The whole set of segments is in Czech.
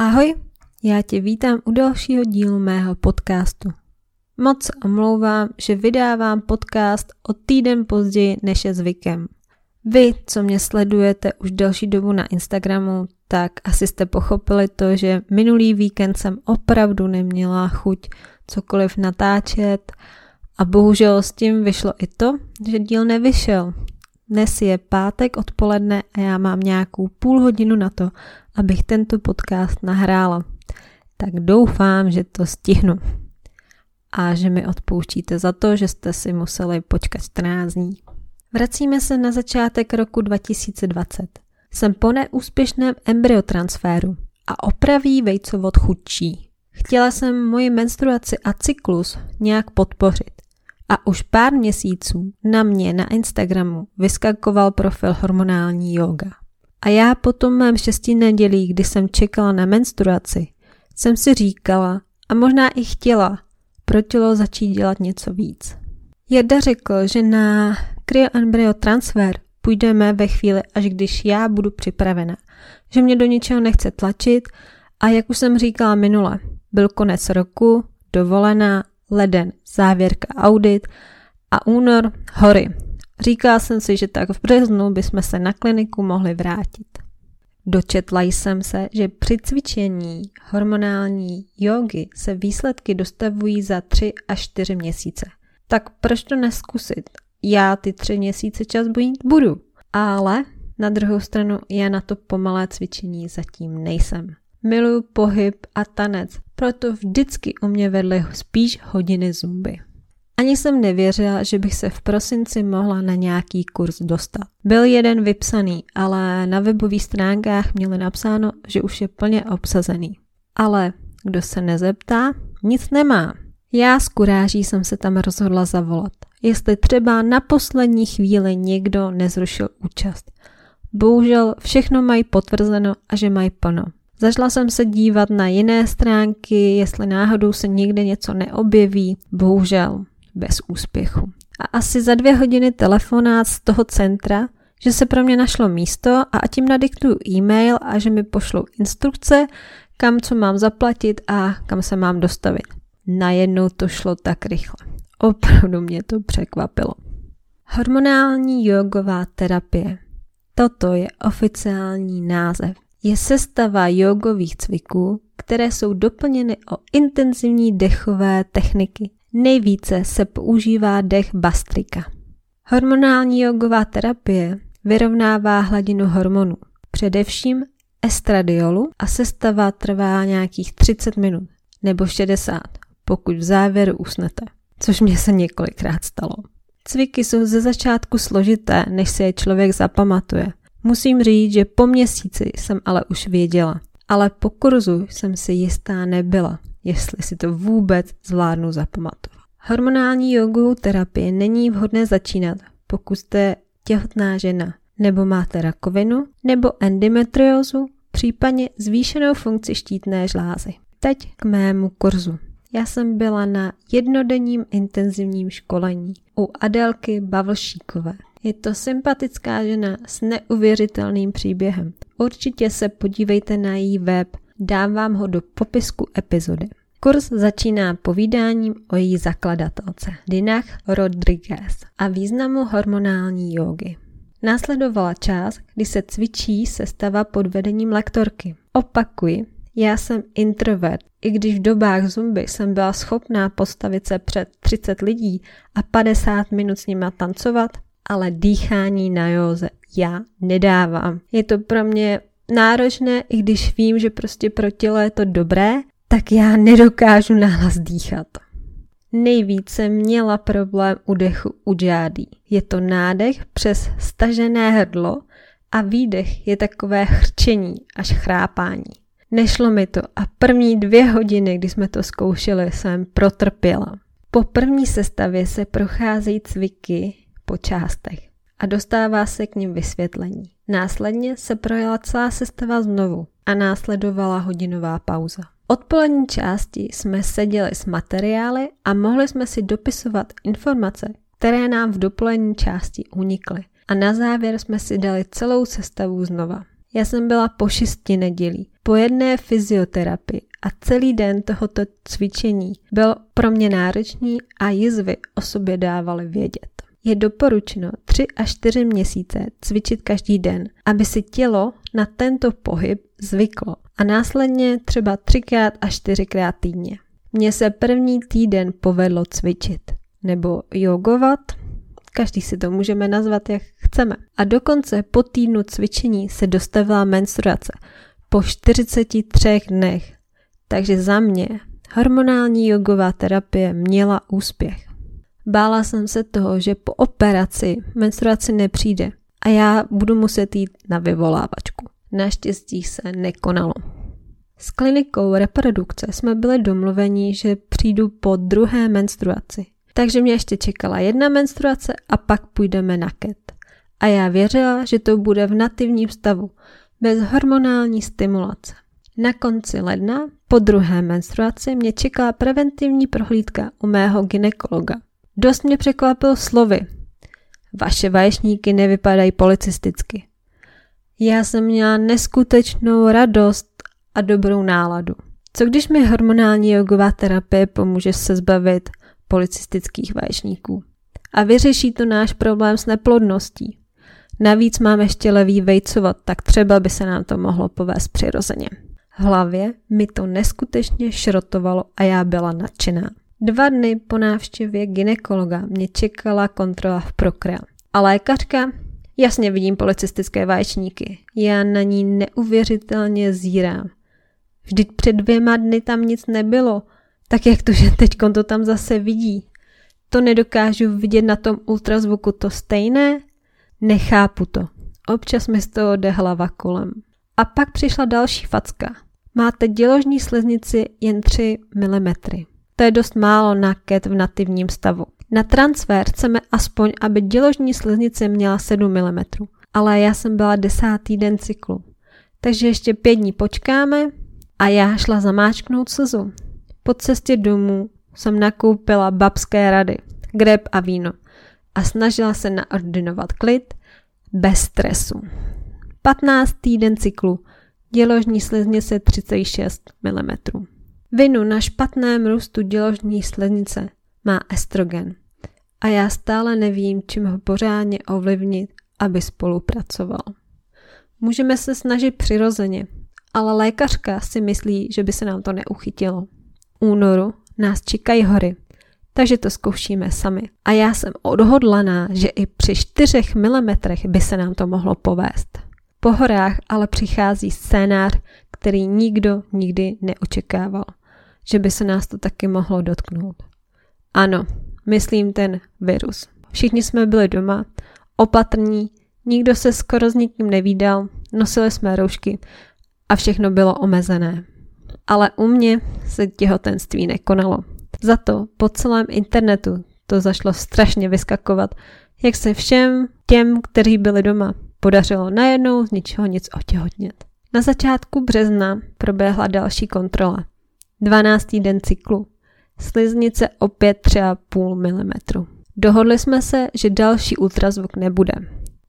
Ahoj, já tě vítám u dalšího dílu mého podcastu. Moc omlouvám, že vydávám podcast o týden později než je zvykem. Vy, co mě sledujete už delší dobu na Instagramu, tak asi jste pochopili to, že minulý víkend jsem opravdu neměla chuť cokoliv natáčet a bohužel s tím vyšlo i to, že díl nevyšel. Dnes je pátek odpoledne a já mám nějakou půl hodinu na to, abych tento podcast nahrála. Tak doufám, že to stihnu. A že mi odpouštíte za to, že jste si museli počkat 14 dní. Vracíme se na začátek roku 2020. Jsem po neúspěšném embryotransferu a opraví vejcovod chudší. Chtěla jsem moji menstruaci a cyklus nějak podpořit. A už pár měsíců na mě na Instagramu vyskakoval profil hormonální yoga. A já po tom mém šesti nedělí, kdy jsem čekala na menstruaci, jsem si říkala a možná i chtěla pro tělo začít dělat něco víc. Jarda řekl, že na cryoembryo transfer půjdeme ve chvíli, až když já budu připravena, že mě do ničeho nechce tlačit a jak už jsem říkala minule, byl konec roku, dovolená, leden, závěrka audit a únor hory. Říkala jsem si, že tak v březnu bychom se na kliniku mohli vrátit. Dočetla jsem se, že při cvičení hormonální jogy se výsledky dostavují za 3 až 4 měsíce. Tak proč to neskusit? Já ty tři měsíce čas bojit budu. Ale na druhou stranu já na to pomalé cvičení zatím nejsem. Miluju pohyb a tanec, proto vždycky u mě vedly spíš hodiny zumby. Ani jsem nevěřila, že bych se v prosinci mohla na nějaký kurz dostat. Byl jeden vypsaný, ale na webových stránkách měli napsáno, že už je plně obsazený. Ale kdo se nezeptá, nic nemá. Já z kuráží jsem se tam rozhodla zavolat, jestli třeba na poslední chvíli někdo nezrušil účast. Bohužel všechno mají potvrzeno a že mají plno. Zašla jsem se dívat na jiné stránky, jestli náhodou se někde něco neobjeví. Bohužel, bez úspěchu. A asi za dvě hodiny telefonát z toho centra, že se pro mě našlo místo a jim nadiktuju e-mail a že mi pošlou instrukce, kam co mám zaplatit a kam se mám dostavit. Najednou to šlo tak rychle. Opravdu mě to překvapilo. Hormonální jogová terapie. Toto je oficiální název. Je sestava jogových cviků, které jsou doplněny o intenzivní dechové techniky. Nejvíce se používá dech bastrika. Hormonální jogová terapie vyrovnává hladinu hormonů, především estradiolu a sestava trvá nějakých 30 minut nebo 60, pokud v závěru usnete, což mě se několikrát stalo. Cviky jsou ze začátku složité, než se je člověk zapamatuje. Musím říct, že po měsíci jsem ale už věděla, ale po kurzu jsem si jistá nebyla, jestli si to vůbec zvládnu zapamatovat. Hormonální jogovou terapii není vhodné začínat, pokud jste těhotná žena, nebo máte rakovinu, nebo endometriózu, případně zvýšenou funkci štítné žlázy. Teď k mému kurzu. Já jsem byla na jednodenním intenzivním školení u Adelky Bavlšíkové. Je to sympatická žena s neuvěřitelným příběhem. Určitě se podívejte na její web, dám vám ho do popisku epizody. Kurs začíná povídáním o její zakladatelce, Dinah Rodriguez a významu hormonální jógy. Následovala část, kdy se cvičí sestava pod vedením lektorky. Opakuji, já jsem introvert, i když v dobách zumby jsem byla schopná postavit se před 30 lidí a 50 minut s nima tancovat, ale dýchání na józe já nedávám. Je to pro mě náročné, i když vím, že prostě pro tělo je to dobré, tak já nedokážu nahlas dýchat. Nejvíce měla problém u dechu u džádí. Je to nádech přes stažené hrdlo a výdech je takové chrčení až chrápání. Nešlo mi to a první dvě hodiny, kdy jsme to zkoušeli, jsem protrpěla. Po první sestavě se procházejí cviky po částech a dostává se k ním vysvětlení. Následně se projela celá sestava znovu a následovala hodinová pauza. Odpolední části jsme seděli s materiály a mohli jsme si dopisovat informace, které nám v dopolední části unikly. A na závěr jsme si dali celou sestavu znova. Já jsem byla po šesti nedělí Po jedné fyzioterapii a celý den tohoto cvičení byl pro mě náročný a jizvy o sobě dávaly vědět. Je doporučeno 3 až 4 měsíce cvičit každý den, aby si tělo na tento pohyb zvyklo a následně třeba 3 až 4 týdně. Mně se první týden povedlo cvičit nebo jogovat, každý si to můžeme nazvat, jak chceme. A dokonce po týdnu cvičení se dostavila menstruace po 43 dnech. Takže za mě hormonální jogová terapie měla úspěch. Bála jsem se toho, že po operaci menstruace nepřijde a já budu muset jít na vyvolávačku. Naštěstí se nekonalo. S klinikou reprodukce jsme byli domluveni, že přijdu po druhé menstruaci. Takže mě ještě čekala jedna menstruace a pak půjdeme na ket. A já věřila, že to bude v nativním stavu, bez hormonální stimulace. Na konci ledna, po druhé menstruaci, mě čekala preventivní prohlídka u mého ginekologa. Dost mě překvapil slovy. Vaše vaječníky nevypadají policisticky. Já jsem měla neskutečnou radost a dobrou náladu. Co když mi hormonální jogová terapie pomůže se zbavit policistických vaječníků? A vyřeší to náš problém s neplodností. Navíc mám ještě levý vejcovat, tak třeba by se nám to mohlo povést přirozeně. V hlavě mi to neskutečně šrotovalo a já byla nadšená. Dva dny po návštěvě ginekologa mě čekala kontrola v prokrea. A lékařka? Jasně vidím policistické vaječníky. Já na ní neuvěřitelně zírám. Vždyť před dvěma dny tam nic nebylo. Tak jak to, že teď to tam zase vidí? To nedokážu vidět na tom ultrazvuku to stejné? Nechápu to. Občas mi z toho jde hlava kolem. A pak přišla další facka. Máte děložní sliznici jen 3 mm. To je dost málo na ket v nativním stavu. Na transfer chceme aspoň, aby děložní sliznice měla 7 mm, ale já jsem byla desátý den cyklu. Takže ještě pět dní počkáme a já šla zamáčknout slzu. Po cestě domů jsem nakoupila babské rady, greb a víno a snažila se naordinovat klid bez stresu. 15. týden cyklu, děložní sliznice 36 mm. Vinu na špatném růstu děložní sliznice má estrogen a já stále nevím, čím ho pořádně ovlivnit, aby spolupracoval. Můžeme se snažit přirozeně, ale lékařka si myslí, že by se nám to neuchytilo. Únoru nás čekají hory, takže to zkoušíme sami. A já jsem odhodlaná, že i při 4 mm by se nám to mohlo povést. Po horách ale přichází scénář, který nikdo nikdy neočekával že by se nás to taky mohlo dotknout. Ano, myslím ten virus. Všichni jsme byli doma, opatrní, nikdo se skoro s nikým nevídal, nosili jsme roušky a všechno bylo omezené. Ale u mě se těhotenství nekonalo. Za to po celém internetu to zašlo strašně vyskakovat, jak se všem těm, kteří byli doma, podařilo najednou z ničeho nic otěhotnět. Na začátku března proběhla další kontrola. 12. den cyklu. Sliznice opět 3,5 mm. Dohodli jsme se, že další ultrazvuk nebude,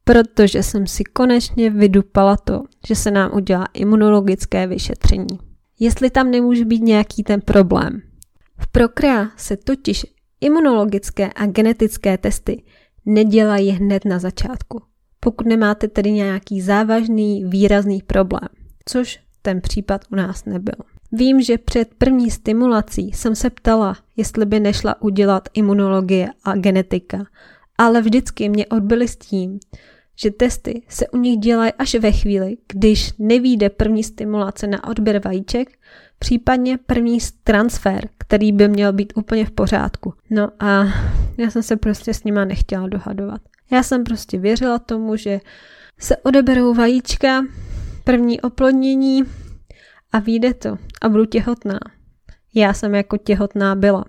protože jsem si konečně vydupala to, že se nám udělá imunologické vyšetření. Jestli tam nemůže být nějaký ten problém. V Prokrea se totiž imunologické a genetické testy nedělají hned na začátku, pokud nemáte tedy nějaký závažný, výrazný problém, což ten případ u nás nebyl. Vím, že před první stimulací jsem se ptala, jestli by nešla udělat imunologie a genetika, ale vždycky mě odbyli s tím, že testy se u nich dělají až ve chvíli, když nevíde první stimulace na odběr vajíček, případně první transfer, který by měl být úplně v pořádku. No a já jsem se prostě s nima nechtěla dohadovat. Já jsem prostě věřila tomu, že se odeberou vajíčka, první oplodnění, a vyjde to a budu těhotná. Já jsem jako těhotná byla,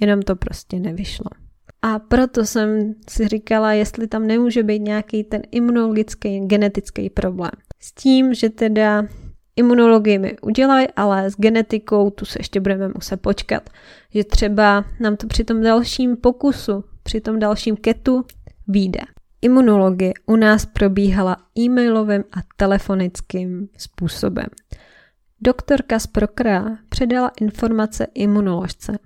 jenom to prostě nevyšlo. A proto jsem si říkala, jestli tam nemůže být nějaký ten imunologický, genetický problém. S tím, že teda imunologii mi udělají, ale s genetikou tu se ještě budeme muset počkat. Že třeba nám to při tom dalším pokusu, při tom dalším ketu vyjde. Imunologie u nás probíhala e-mailovým a telefonickým způsobem. Doktorka z Prokra předala informace imunoložce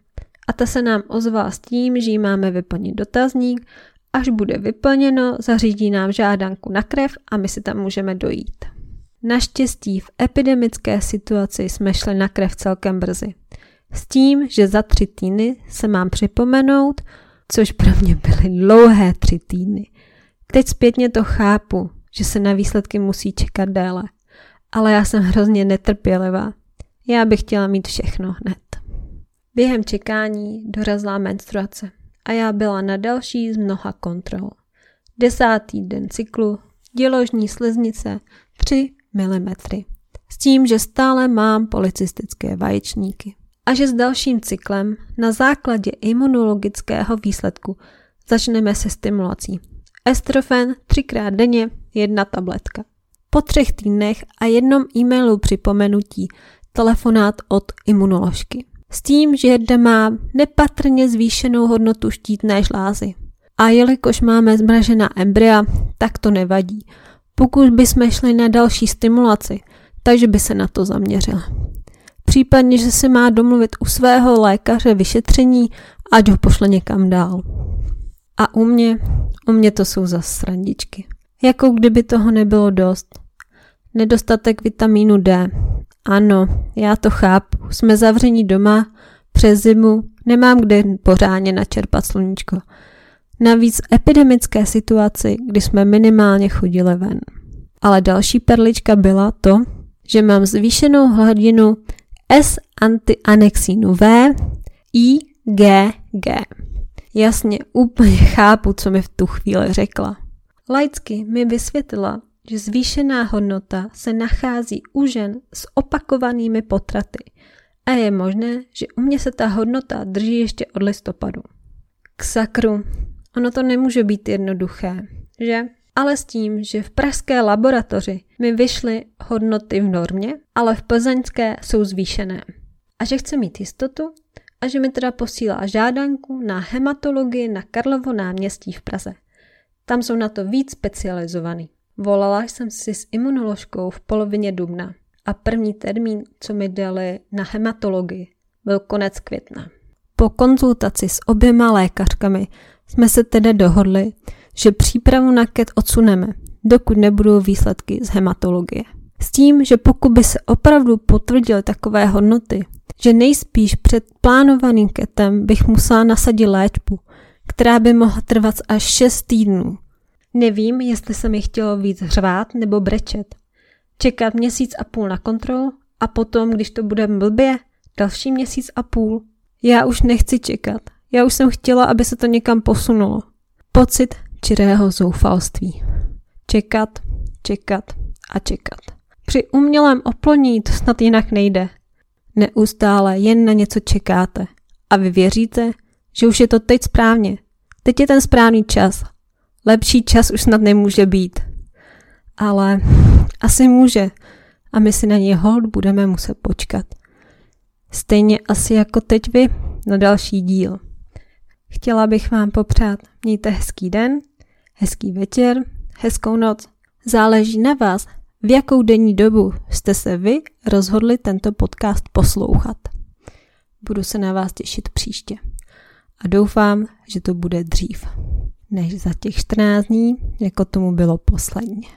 a ta se nám ozvala s tím, že jí máme vyplnit dotazník, až bude vyplněno, zařídí nám žádanku na krev a my si tam můžeme dojít. Naštěstí v epidemické situaci jsme šli na krev celkem brzy. S tím, že za tři týdny se mám připomenout, což pro mě byly dlouhé tři týdny. Teď zpětně to chápu, že se na výsledky musí čekat déle. Ale já jsem hrozně netrpělivá. Já bych chtěla mít všechno hned. Během čekání dorazila menstruace a já byla na další z mnoha kontrol. Desátý den cyklu, děložní sliznice, 3 mm. S tím, že stále mám policistické vaječníky. A že s dalším cyklem na základě imunologického výsledku začneme se stimulací. Estrofen třikrát denně, jedna tabletka. Po třech týdnech a jednom e-mailu připomenutí telefonát od imunoložky. S tím, že jedna má nepatrně zvýšenou hodnotu štítné žlázy. A jelikož máme zmražená embrya, tak to nevadí. Pokud bychom šli na další stimulaci, takže by se na to zaměřila. Případně, že se má domluvit u svého lékaře vyšetření, ať ho pošle někam dál. A u mě, u mě to jsou za srandičky. Jako kdyby toho nebylo dost. Nedostatek vitamínu D. Ano, já to chápu. Jsme zavření doma, přes zimu, nemám kde pořádně načerpat sluníčko. Navíc epidemické situaci, kdy jsme minimálně chodili ven. Ale další perlička byla to, že mám zvýšenou hladinu S-antianexínu V, I, G, G. Jasně, úplně chápu, co mi v tu chvíli řekla. Laicky mi vysvětlila, že zvýšená hodnota se nachází u žen s opakovanými potraty a je možné, že u mě se ta hodnota drží ještě od listopadu. K sakru, ono to nemůže být jednoduché, že? Ale s tím, že v pražské laboratoři mi vyšly hodnoty v normě, ale v plzeňské jsou zvýšené. A že chce mít jistotu a že mi teda posílá žádanku na hematologii na Karlovo náměstí v Praze. Tam jsou na to víc specializovaný. Volala jsem si s imunoložkou v polovině dubna a první termín, co mi dali na hematologii, byl konec května. Po konzultaci s oběma lékařkami jsme se tedy dohodli, že přípravu na KET odsuneme, dokud nebudou výsledky z hematologie. S tím, že pokud by se opravdu potvrdily takové hodnoty, že nejspíš před plánovaným ketem bych musela nasadit léčbu, která by mohla trvat až 6 týdnů. Nevím, jestli se mi chtělo víc řvát nebo brečet. Čekat měsíc a půl na kontrolu a potom, když to bude blbě, další měsíc a půl. Já už nechci čekat. Já už jsem chtěla, aby se to někam posunulo. Pocit čirého zoufalství. Čekat, čekat a čekat. Při umělém oploní to snad jinak nejde. Neustále jen na něco čekáte a vy věříte, že už je to teď správně. Teď je ten správný čas. Lepší čas už snad nemůže být. Ale asi může a my si na něj hold budeme muset počkat. Stejně asi jako teď vy na další díl. Chtěla bych vám popřát, mějte hezký den, hezký večer, hezkou noc. Záleží na vás, v jakou denní dobu jste se vy rozhodli tento podcast poslouchat. Budu se na vás těšit příště a doufám, že to bude dřív než za těch 14 dní, jako tomu bylo posledně.